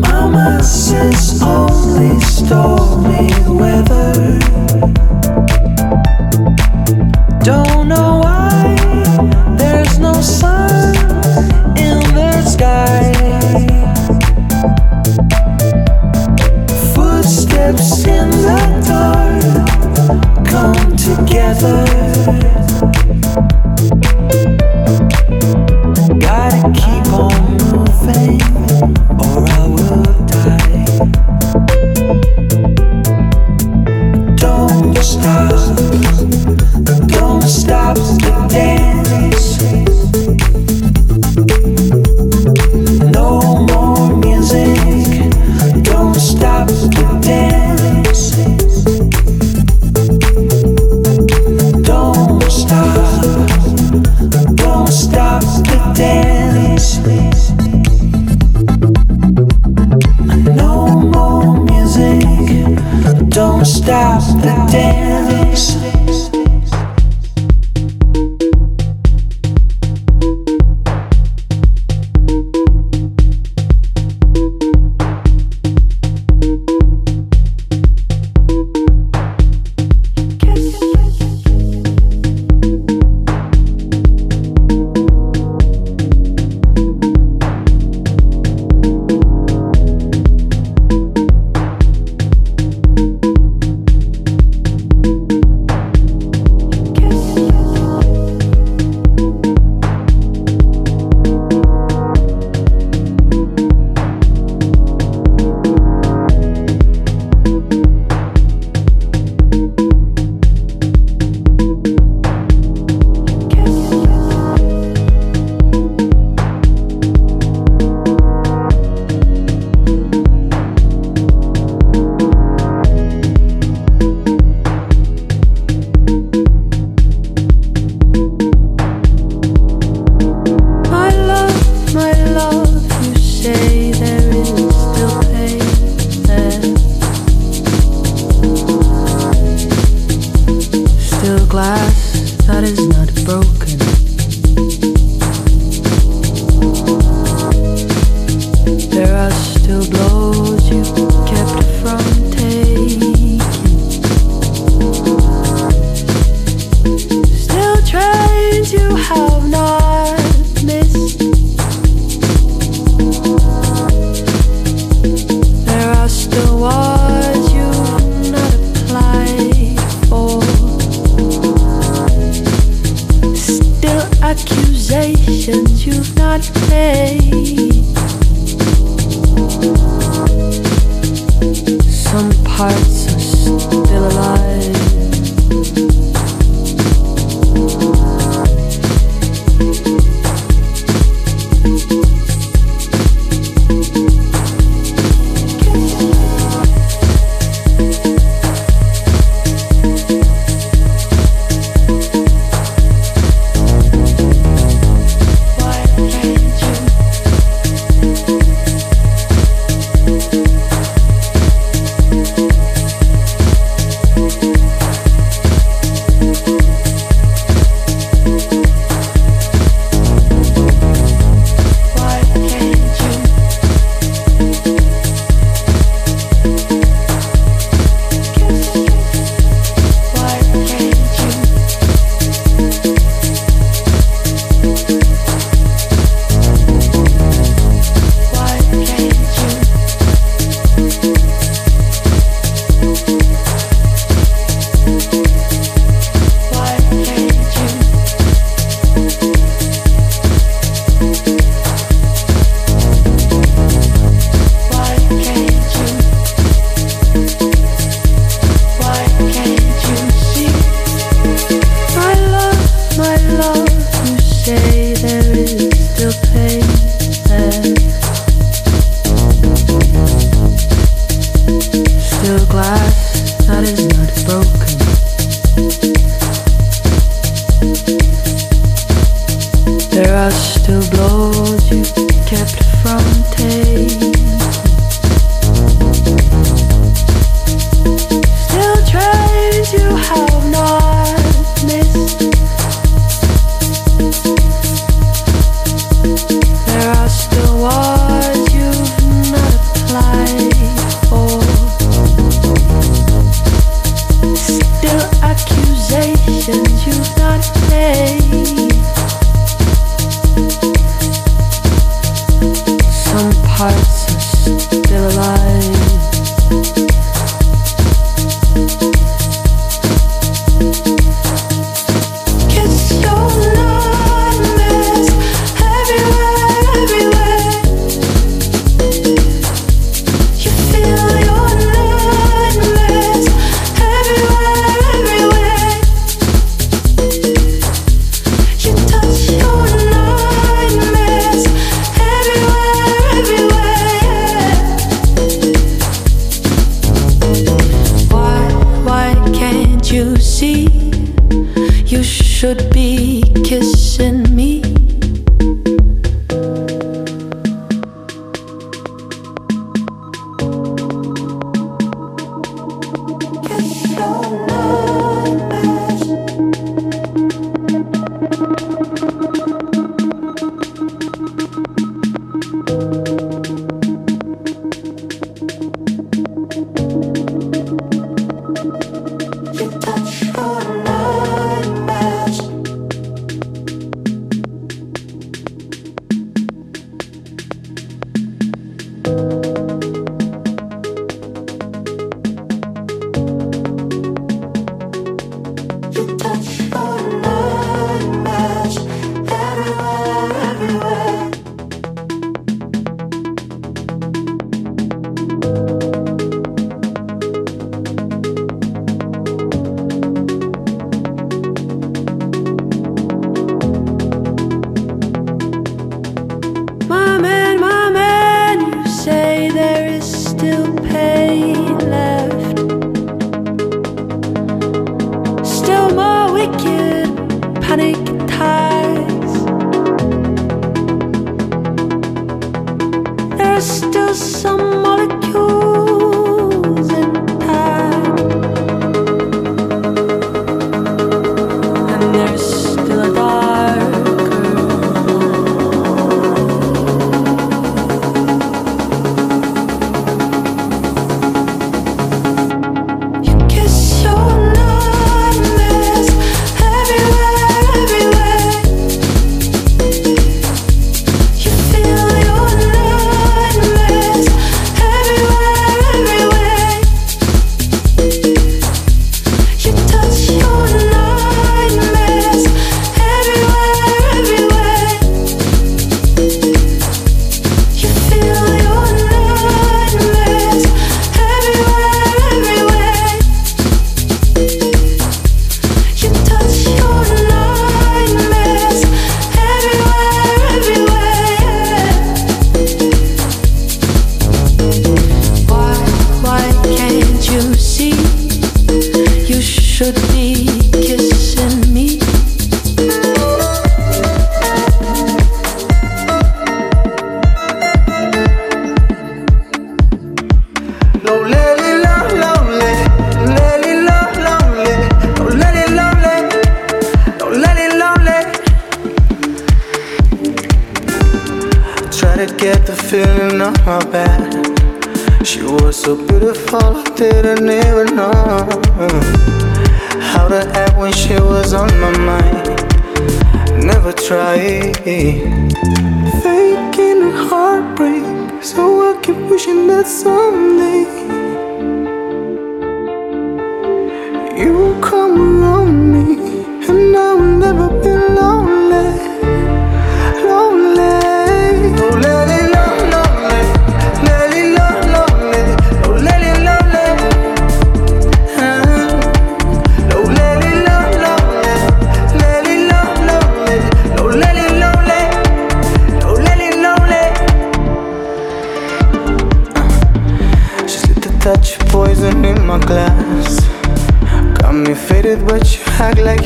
Mama says only stormy weather. hearts are still alive.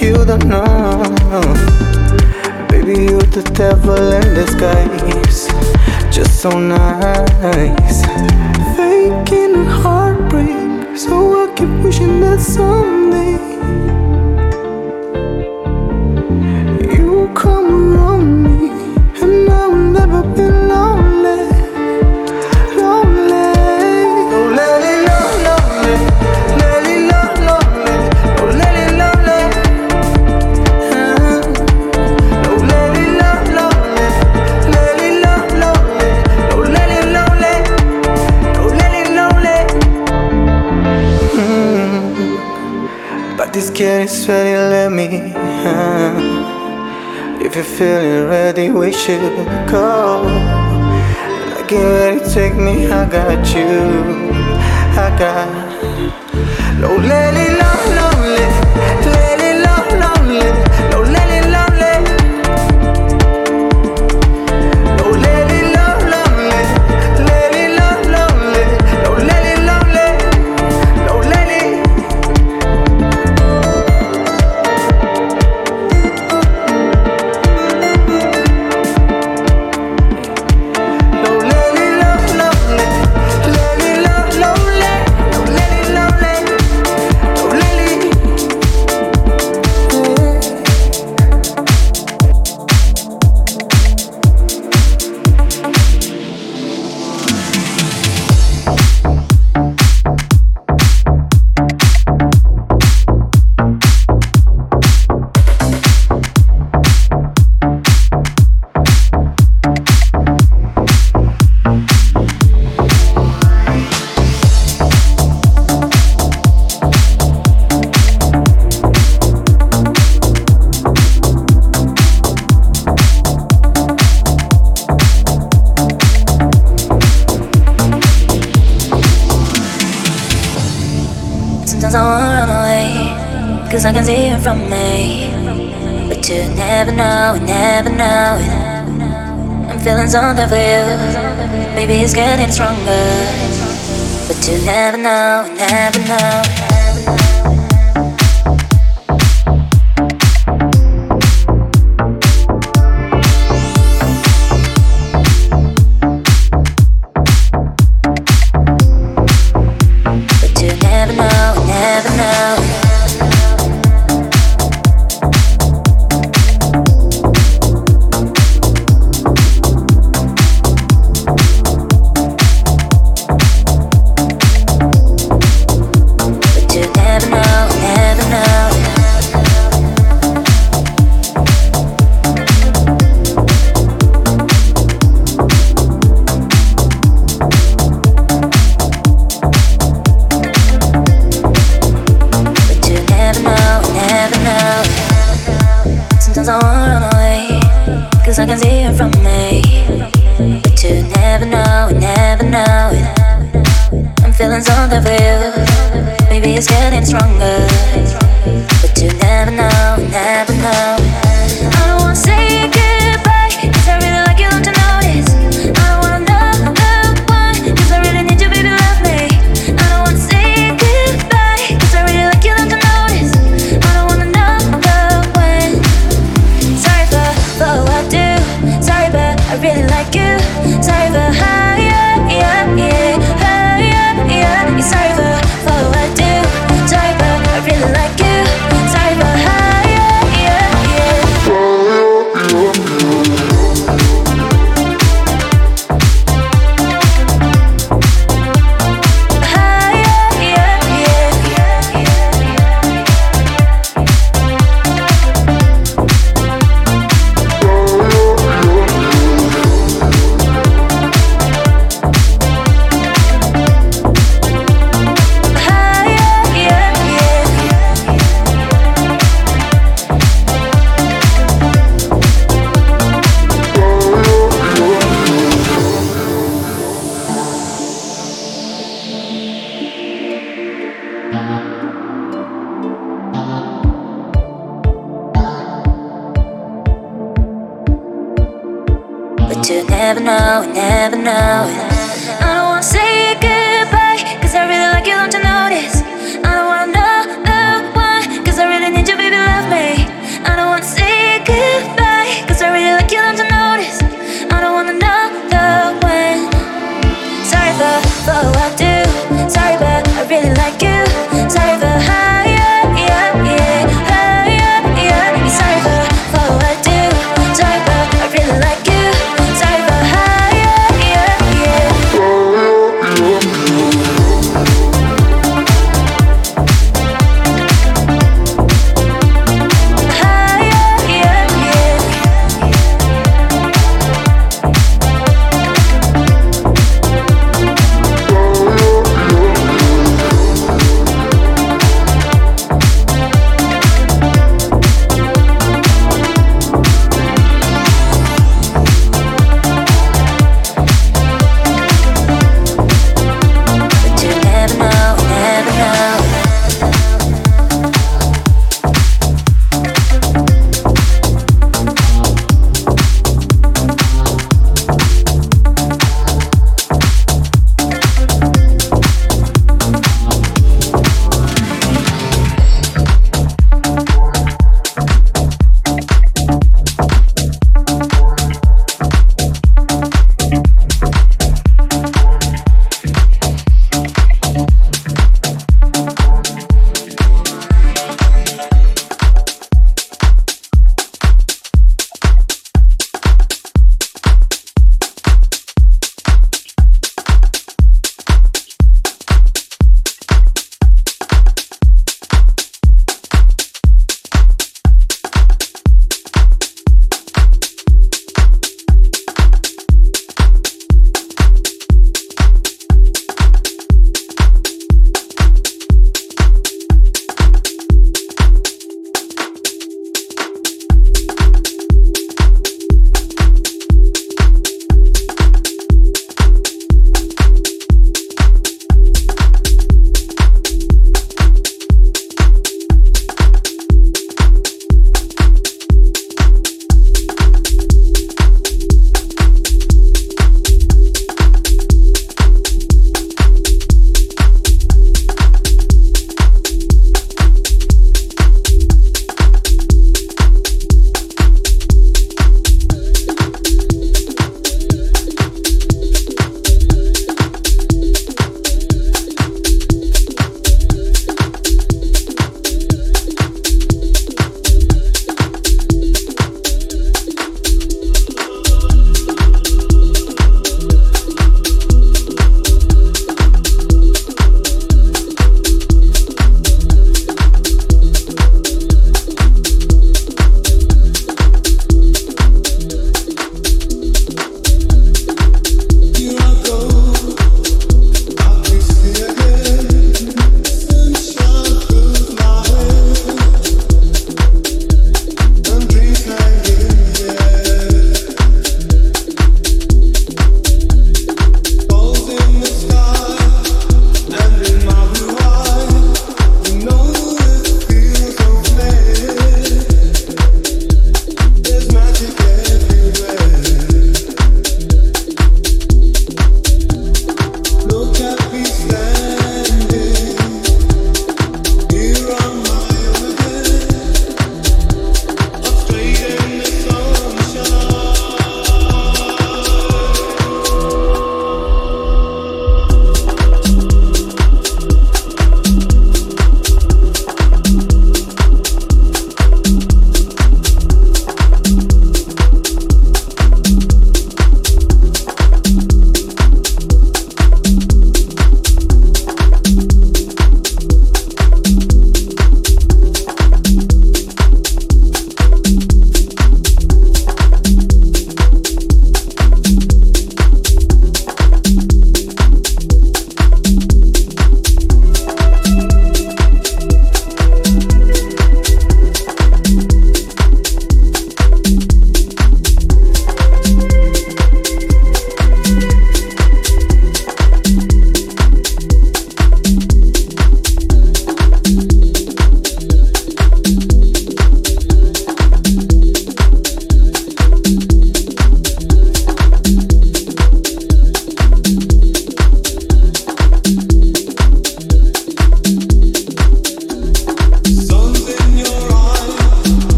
Something for you. Baby, chega. It's getting stronger. But you never know, never know.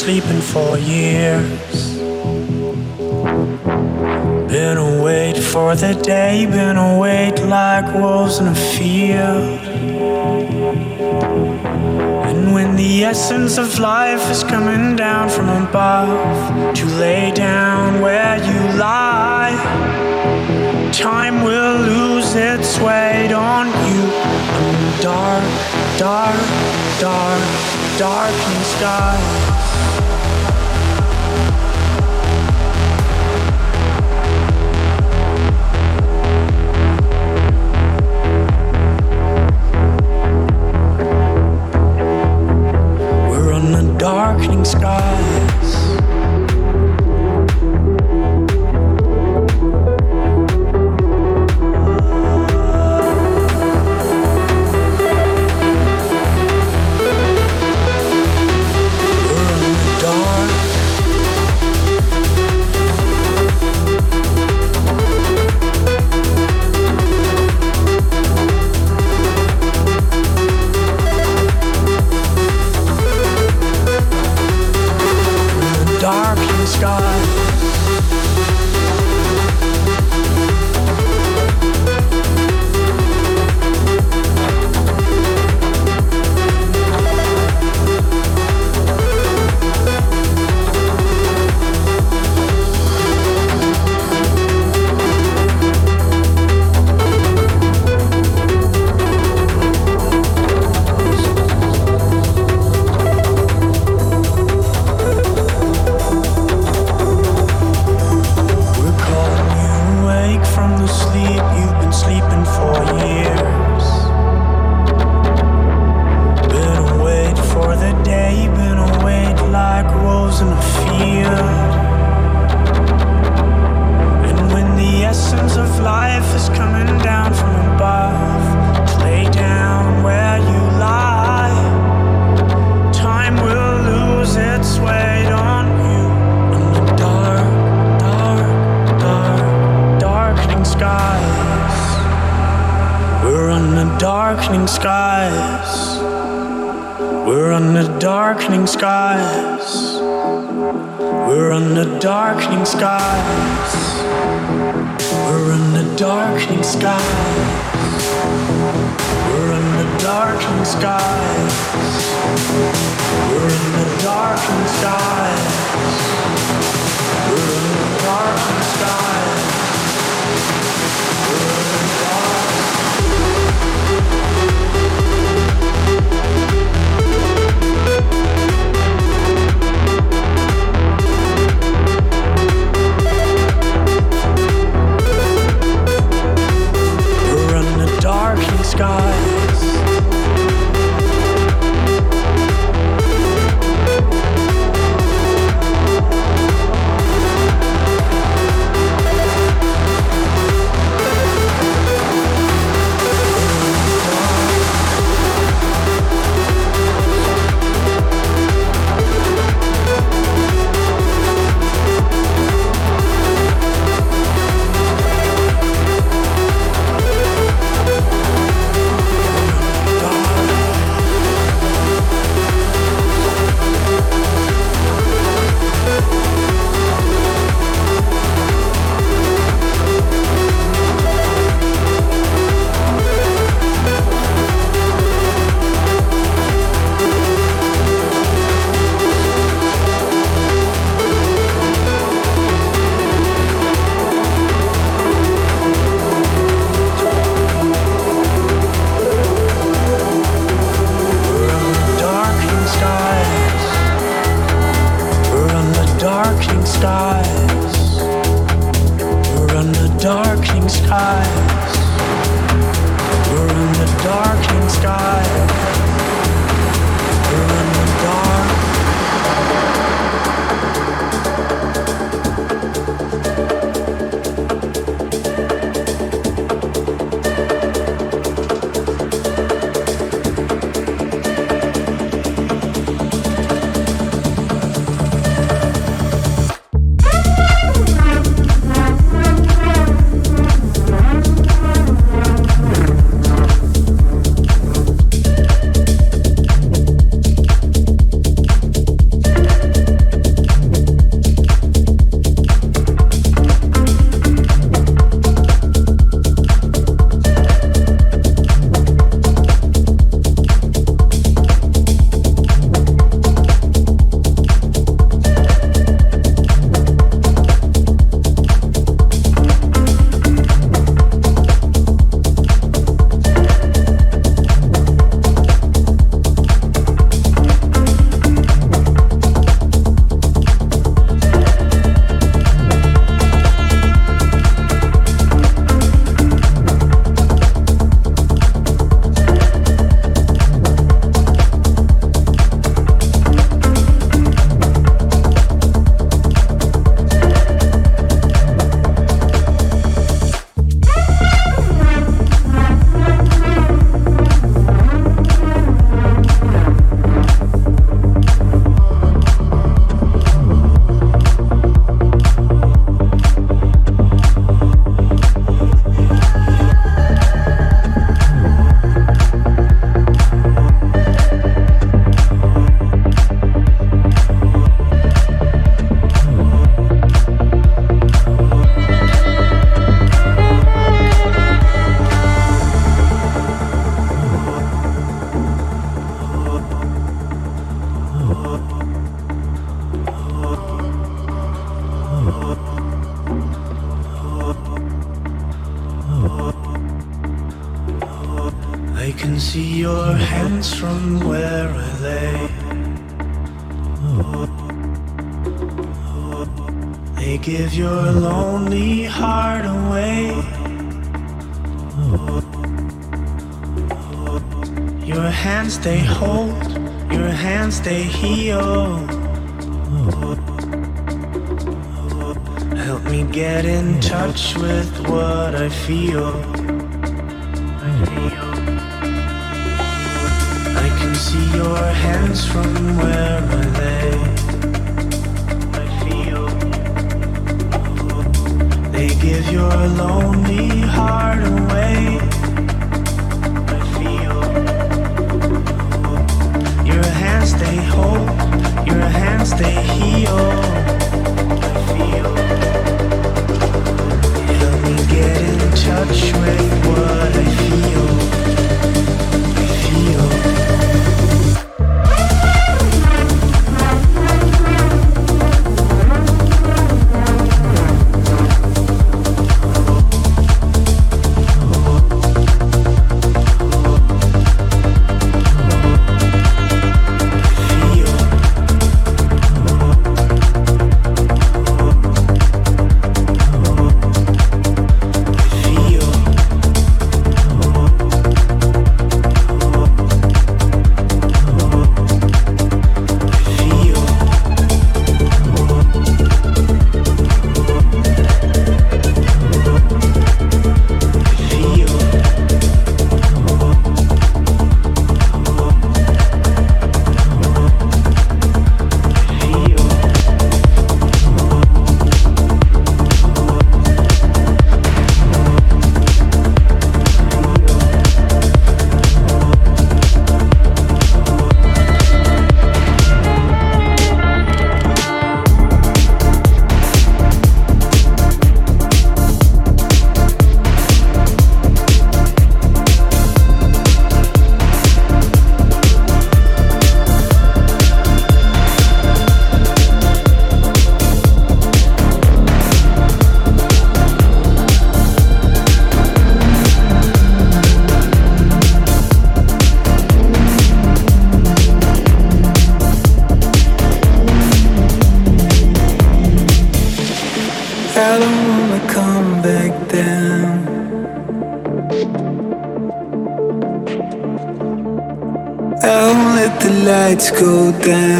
Sleeping for 때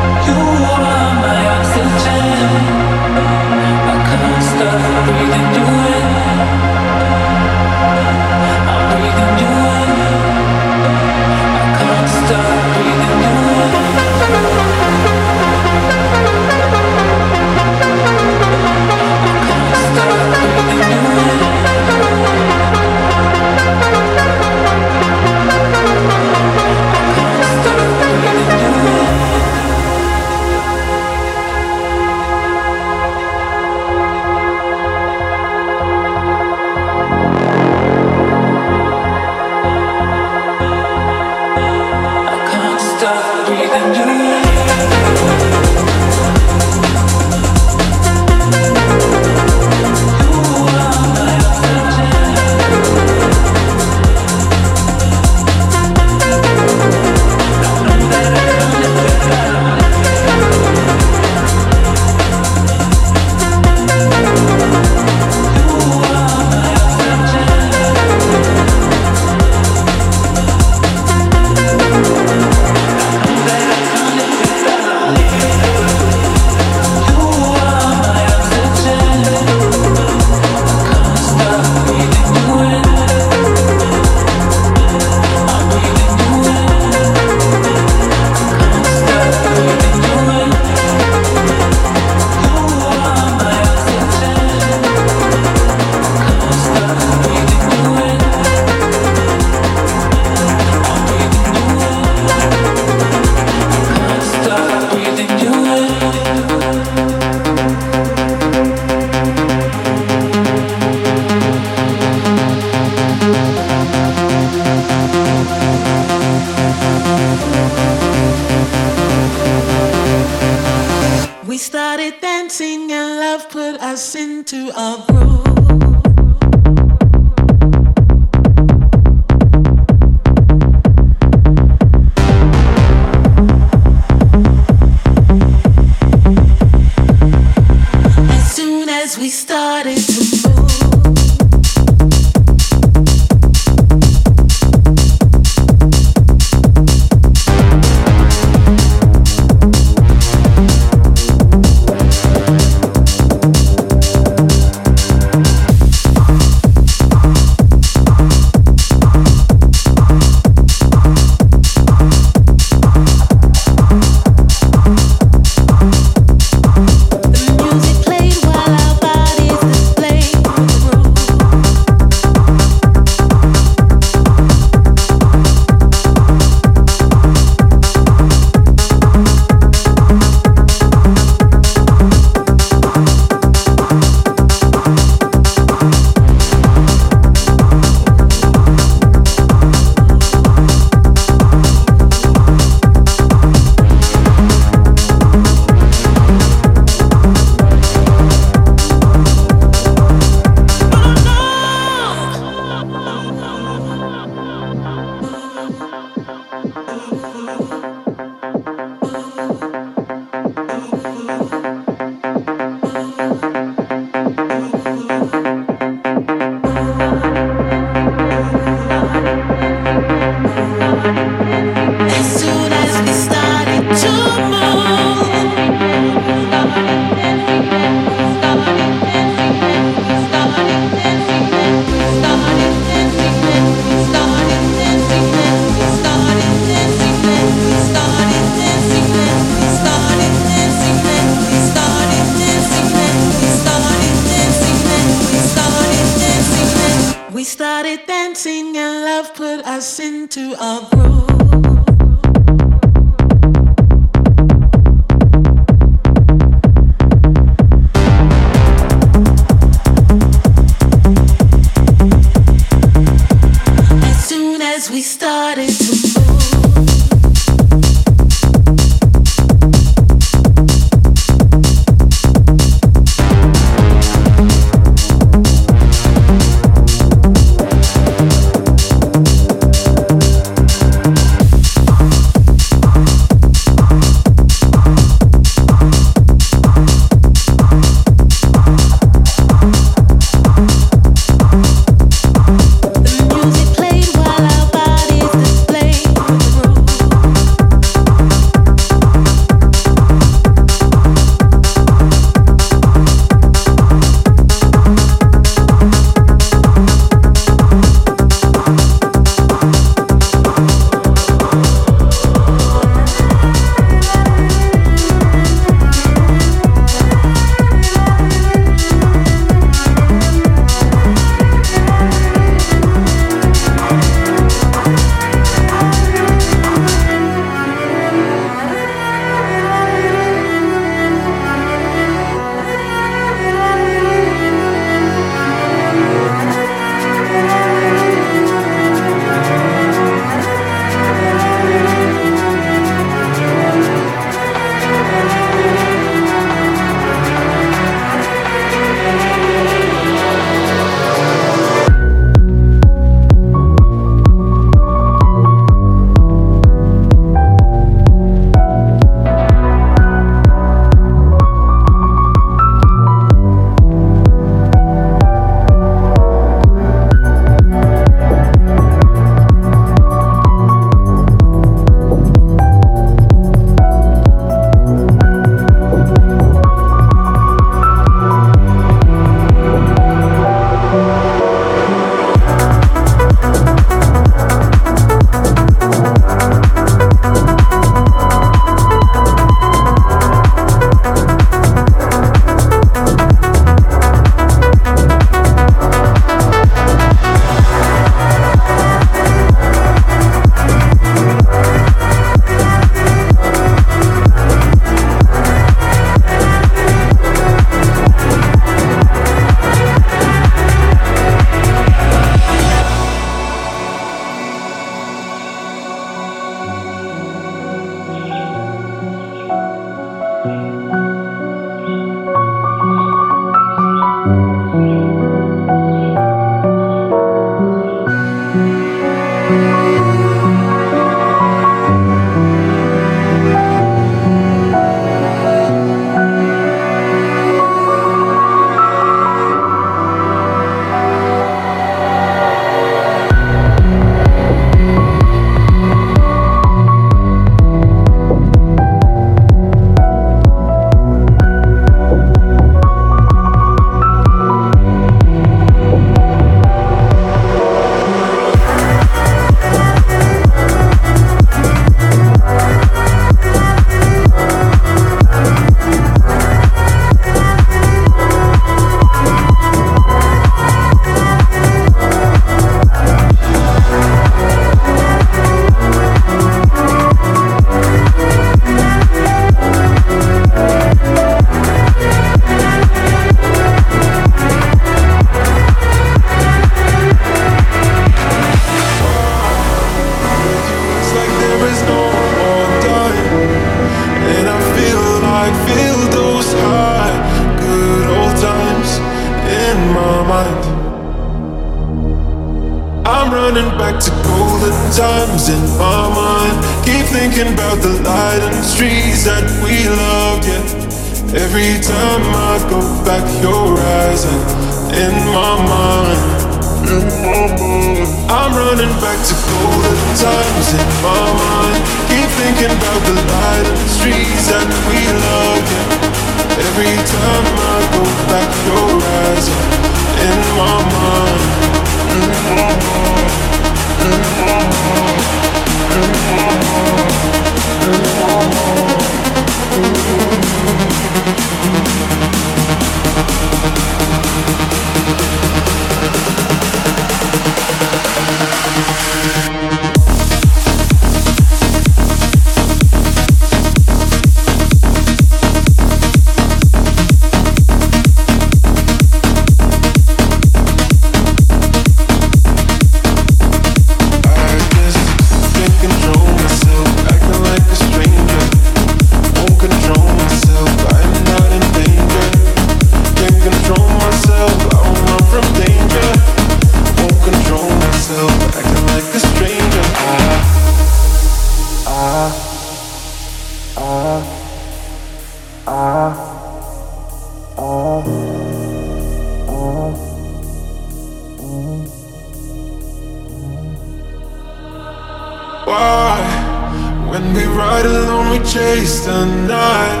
chase the night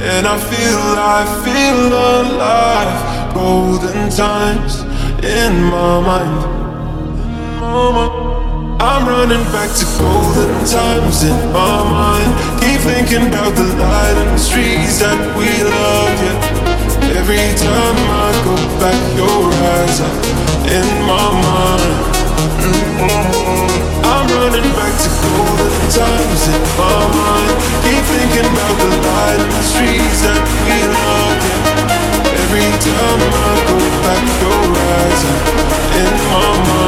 And I feel, I feel alive Golden times in my mind, in my mind. I'm running back to golden times in my mind. Keep thinking about the light and the streets that we love. Yeah. Every time I go back, your eyes are in my mind. Mm-hmm. I'm running back to golden times in my mind. Keep thinking about the light and the streets that we love. Yeah. Every time I go back, your eyes are in my mind.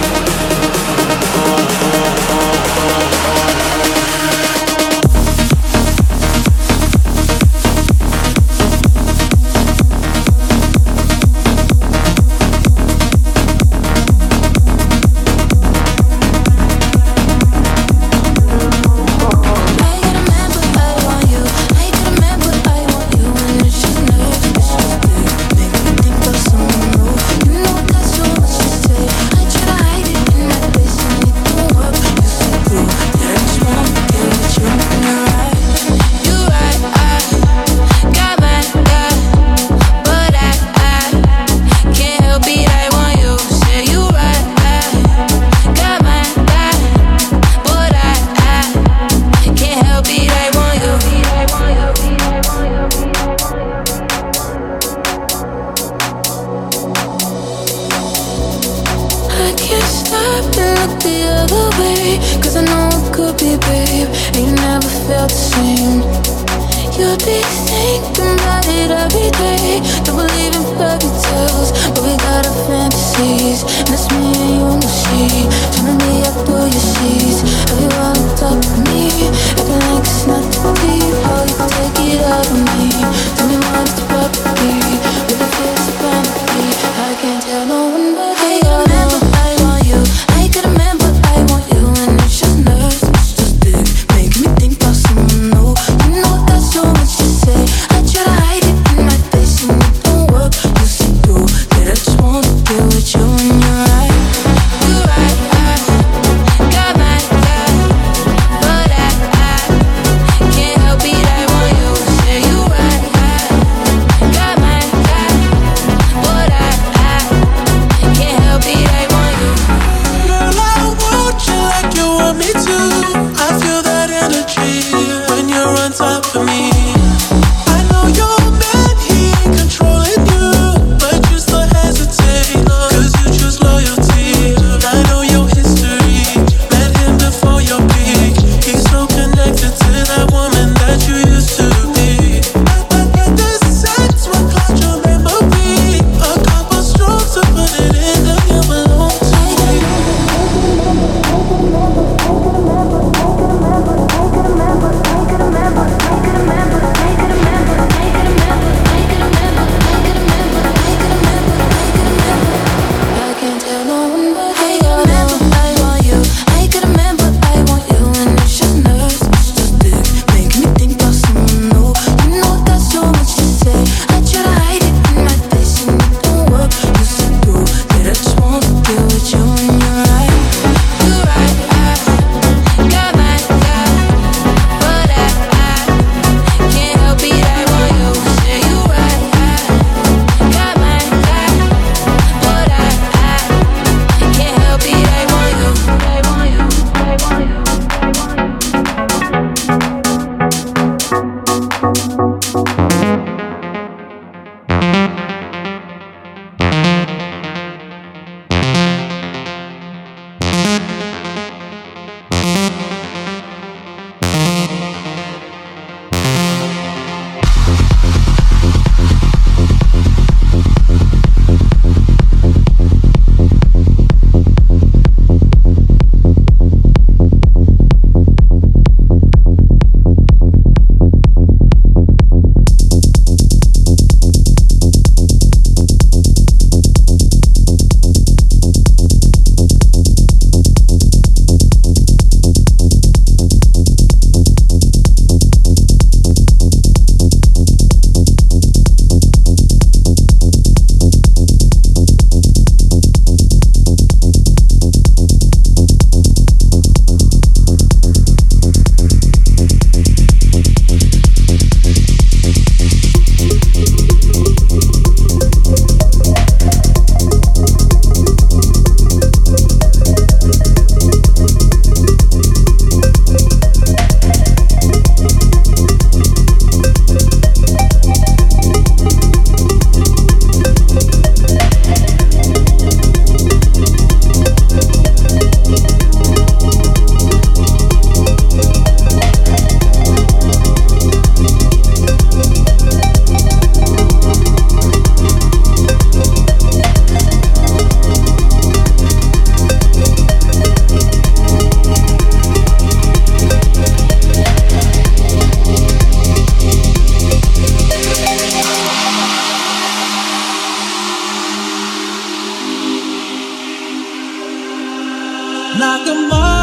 like a moth.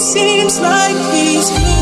seems like he's.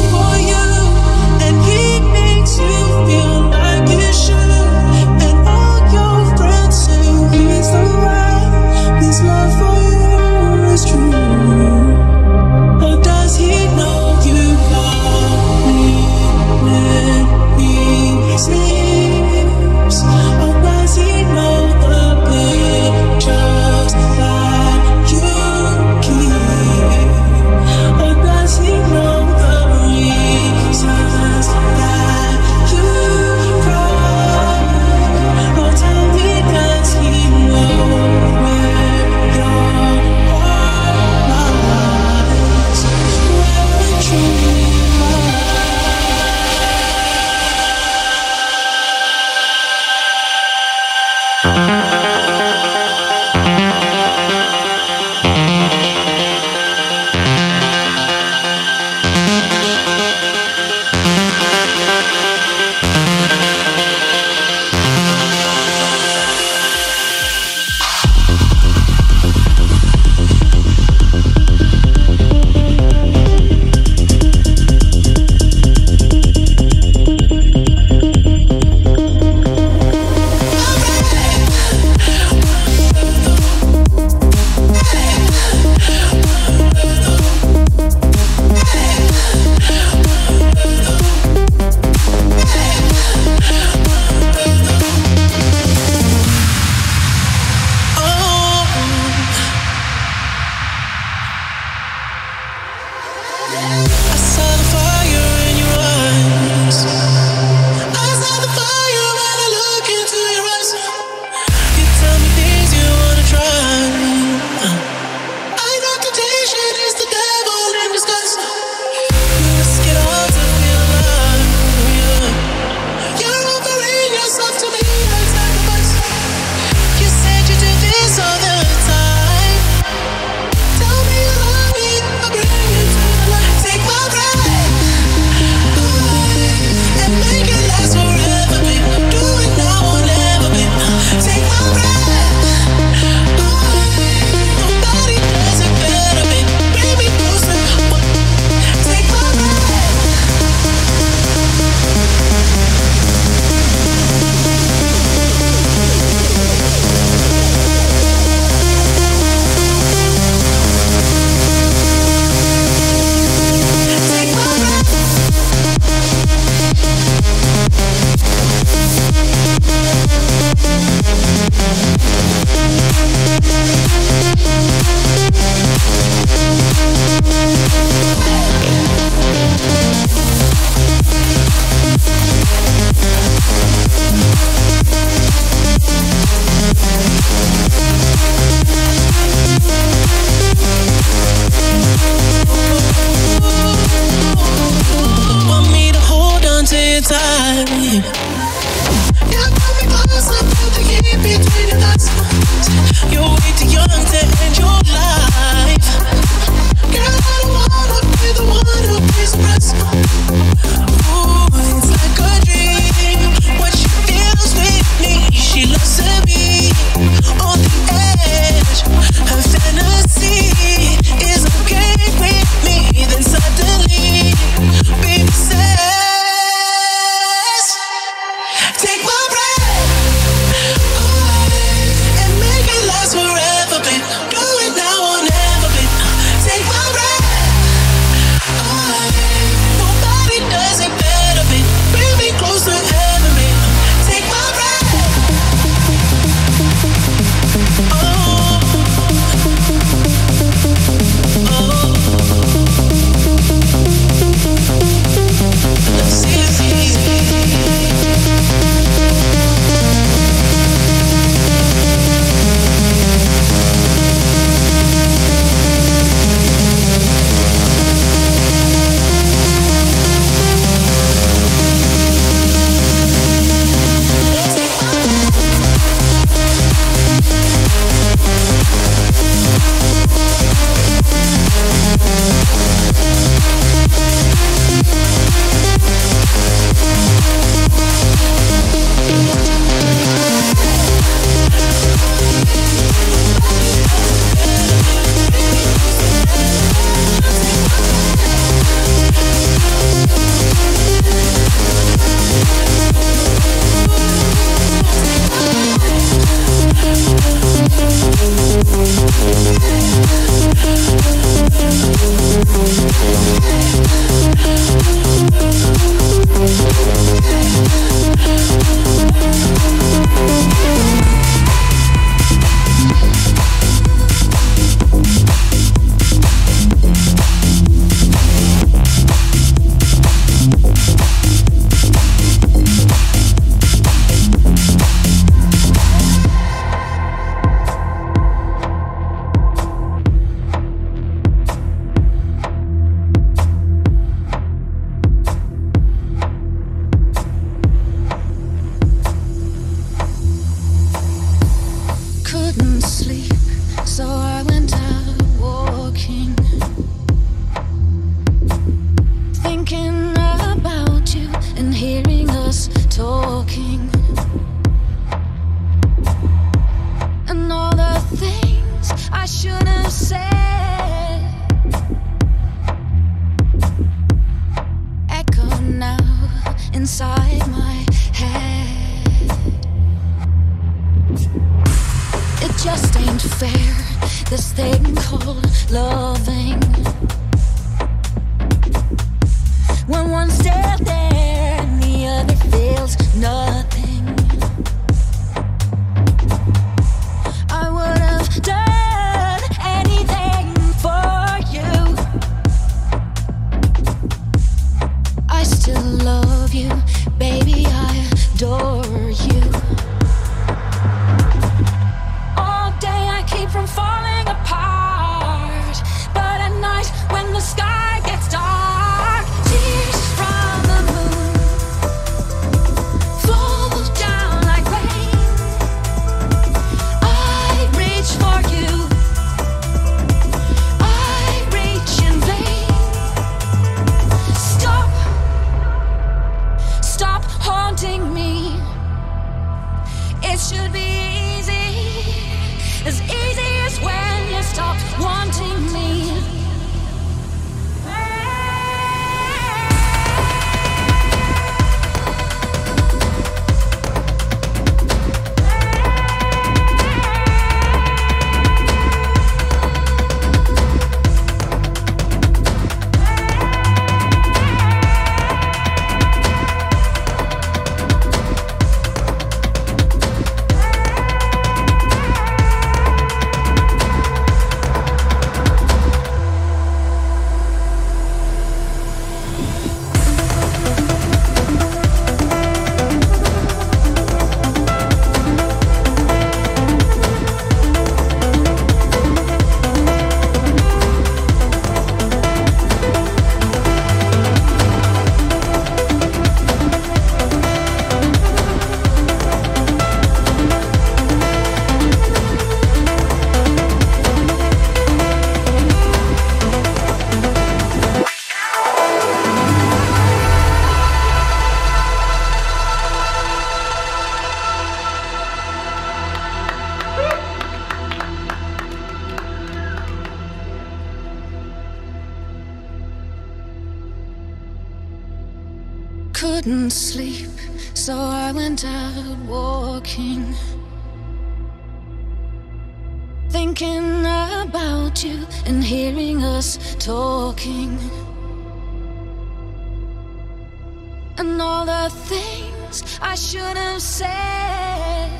And all the things I should have said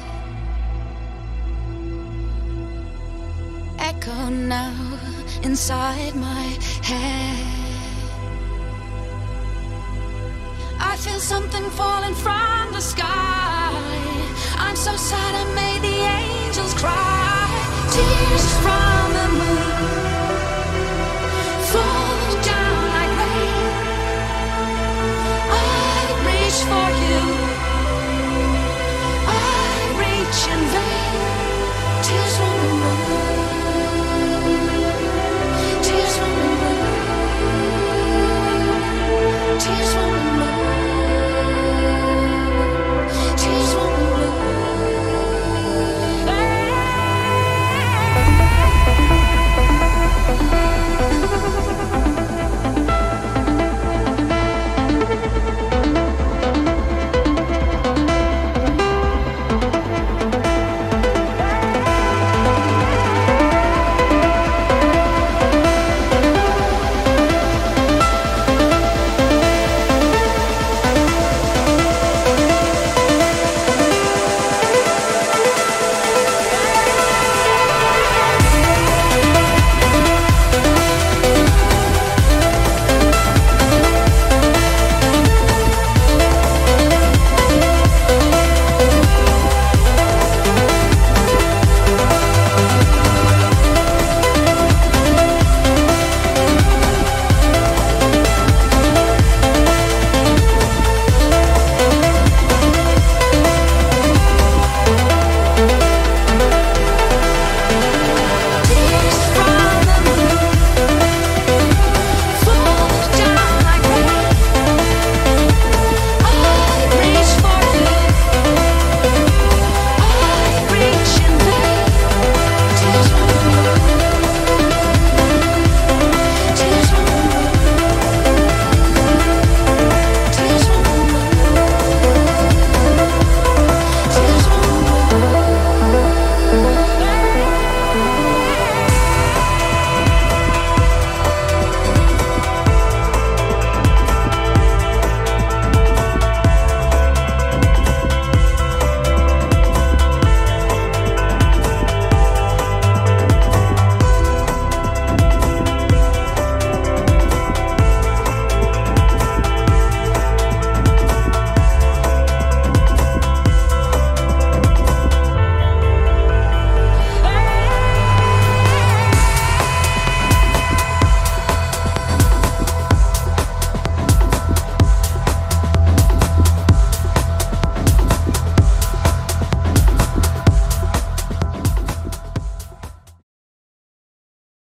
echo now inside my head. I feel something falling from the sky. I'm so sad I made the angels cry. Tears from tears from the